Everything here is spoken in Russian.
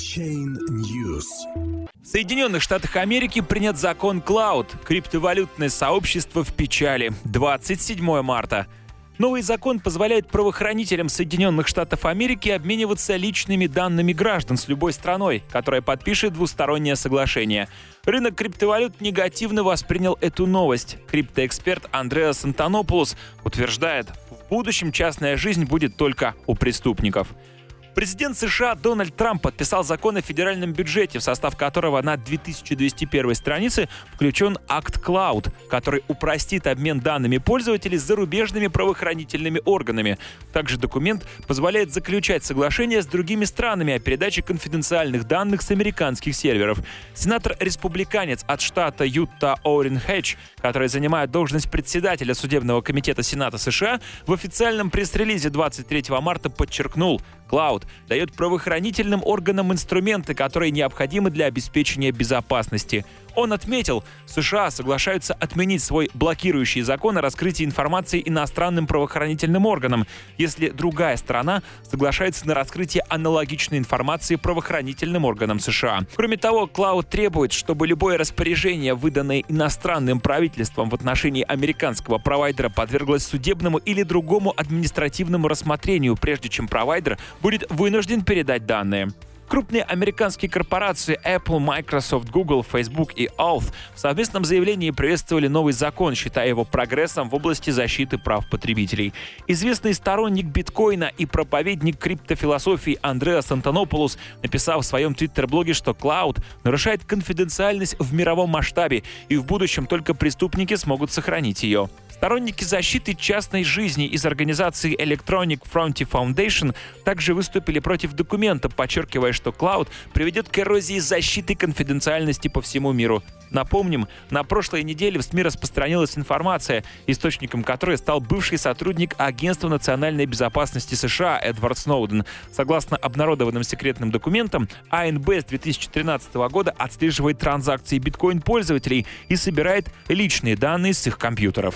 Chain News. В Соединенных Штатах Америки принят закон Cloud. Криптовалютное сообщество в печали. 27 марта. Новый закон позволяет правоохранителям Соединенных Штатов Америки обмениваться личными данными граждан с любой страной, которая подпишет двустороннее соглашение. Рынок криптовалют негативно воспринял эту новость. Криптоэксперт Андреас Антонопулос утверждает, в будущем частная жизнь будет только у преступников. Президент США Дональд Трамп подписал закон о федеральном бюджете, в состав которого на 2201 странице включен акт Cloud, который упростит обмен данными пользователей с зарубежными правоохранительными органами. Также документ позволяет заключать соглашения с другими странами о передаче конфиденциальных данных с американских серверов. Сенатор-республиканец от штата Юта Оурен Хэтч, который занимает должность председателя судебного комитета Сената США, в официальном пресс-релизе 23 марта подчеркнул, Cloud дает правоохранительным органам инструменты, которые необходимы для обеспечения безопасности. Он отметил, США соглашаются отменить свой блокирующий закон о раскрытии информации иностранным правоохранительным органам, если другая страна соглашается на раскрытие аналогичной информации правоохранительным органам США. Кроме того, Клауд требует, чтобы любое распоряжение, выданное иностранным правительством в отношении американского провайдера, подверглось судебному или другому административному рассмотрению, прежде чем провайдер будет вынужден передать данные. Крупные американские корпорации Apple, Microsoft, Google, Facebook и Auth в совместном заявлении приветствовали новый закон, считая его прогрессом в области защиты прав потребителей. Известный сторонник биткоина и проповедник криптофилософии Андреас Антонополус написал в своем твиттер-блоге, что Cloud нарушает конфиденциальность в мировом масштабе, и в будущем только преступники смогут сохранить ее. Сторонники защиты частной жизни из организации Electronic Frontier Foundation также выступили против документа, подчеркивая, что Cloud приведет к эрозии защиты конфиденциальности по всему миру. Напомним, на прошлой неделе в СМИ распространилась информация, источником которой стал бывший сотрудник Агентства национальной безопасности США Эдвард Сноуден. Согласно обнародованным секретным документам, АНБ с 2013 года отслеживает транзакции биткоин-пользователей и собирает личные данные с их компьютеров.